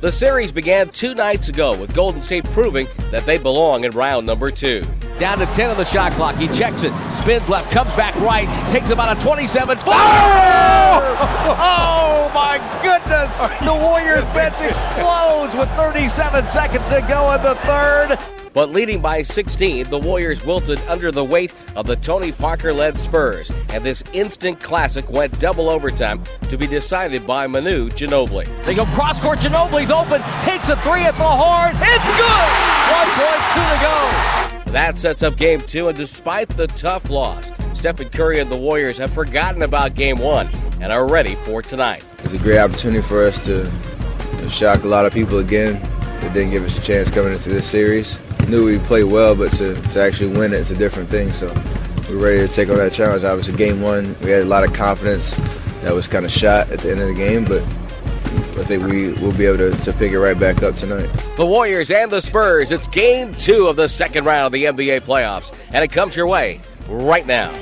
The series began two nights ago with Golden State proving that they belong in round number two. Down to 10 on the shot clock. He checks it, spins left, comes back right, takes about a 27. Oh! oh my goodness! The Warriors bench explodes with 37 seconds to go in the third. But leading by 16, the Warriors wilted under the weight of the Tony Parker led Spurs, and this instant classic went double overtime to be decided by Manu Ginobili. They go cross court, Ginobili's open, takes a three at the horn. It's good! 1.2 to go. That sets up game two, and despite the tough loss, Stephen Curry and the Warriors have forgotten about game one and are ready for tonight. It's a great opportunity for us to shock a lot of people again that didn't give us a chance coming into this series knew we played well, but to, to actually win it's a different thing. So we're ready to take on that challenge. Obviously, game one, we had a lot of confidence that was kind of shot at the end of the game, but I think we will be able to, to pick it right back up tonight. The Warriors and the Spurs, it's game two of the second round of the NBA playoffs, and it comes your way right now.